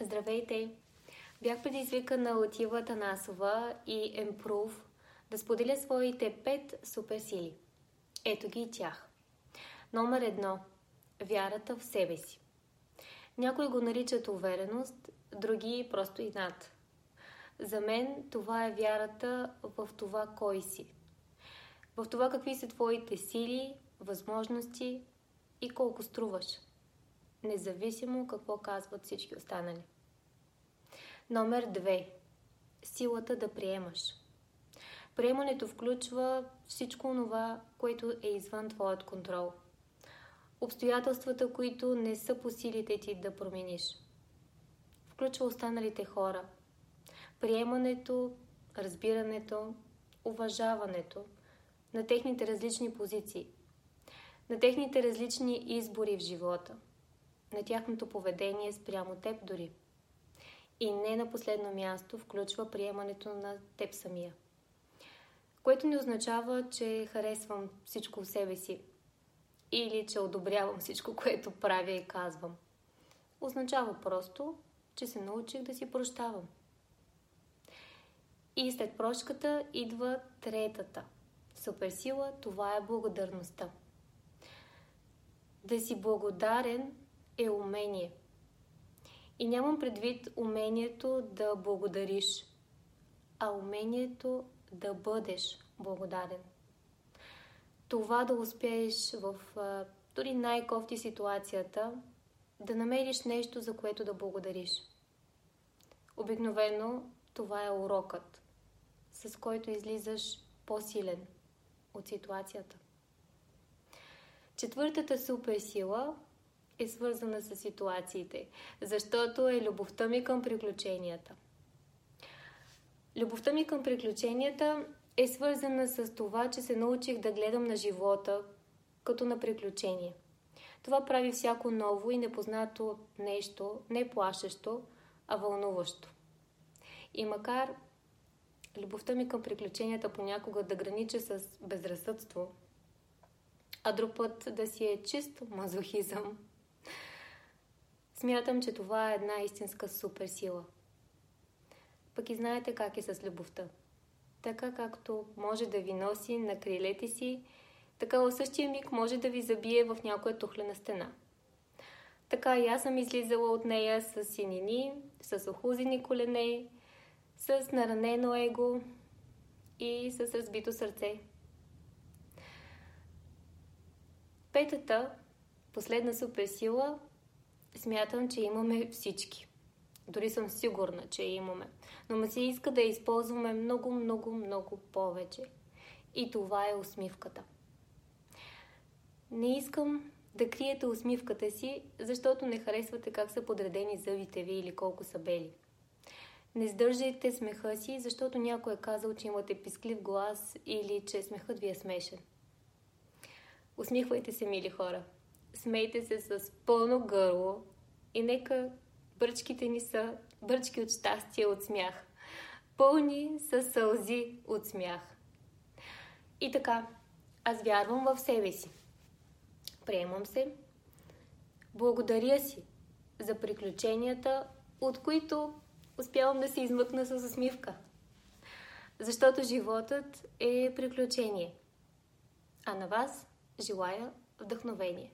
Здравейте! Бях предизвикана от Ива Танасова и Improve да споделя своите пет суперсили. Ето ги и тях. Номер едно. Вярата в себе си. Някои го наричат увереност, други просто и над. За мен това е вярата в това кой си. В това какви са твоите сили, възможности и колко струваш независимо какво казват всички останали. Номер 2. Силата да приемаш. Приемането включва всичко това, което е извън твоят контрол. Обстоятелствата, които не са по силите ти да промениш. Включва останалите хора. Приемането, разбирането, уважаването на техните различни позиции, на техните различни избори в живота – на тяхното поведение спрямо теб дори. И не на последно място включва приемането на теб самия. Което не означава, че харесвам всичко в себе си или че одобрявам всичко, което правя и казвам. Означава просто, че се научих да си прощавам. И след прошката идва третата. Суперсила, това е благодарността. Да си благодарен е умение. И нямам предвид умението да благодариш, а умението да бъдеш благодарен. Това да успееш в дори най-кофти ситуацията, да намериш нещо, за което да благодариш. Обикновено това е урокът, с който излизаш по-силен от ситуацията. Четвъртата суперсила е свързана с ситуациите, защото е любовта ми към приключенията. Любовта ми към приключенията е свързана с това, че се научих да гледам на живота като на приключение. Това прави всяко ново и непознато нещо, не плашещо, а вълнуващо. И макар любовта ми към приключенията понякога да граничи с безразсъдство, а друг път да си е чист мазохизъм, Смятам, че това е една истинска суперсила. Пък и знаете как е с любовта. Така както може да ви носи на крилете си, така в същия миг може да ви забие в някоя тухлена стена. Така и аз съм излизала от нея с синини, с охузени колене, с наранено его и с разбито сърце. Петата, последна суперсила, смятам, че имаме всички. Дори съм сигурна, че имаме. Но ме се иска да използваме много, много, много повече. И това е усмивката. Не искам да криете усмивката си, защото не харесвате как са подредени зъбите ви или колко са бели. Не сдържайте смеха си, защото някой е казал, че имате писклив глас или че смехът ви е смешен. Усмихвайте се, мили хора смейте се с пълно гърло и нека бръчките ни са бръчки от щастие от смях, пълни с сълзи от смях. И така, аз вярвам в себе си. Приемам се. Благодаря си за приключенията, от които успявам да се измъкна с усмивка. Защото животът е приключение. А на вас желая вдъхновение.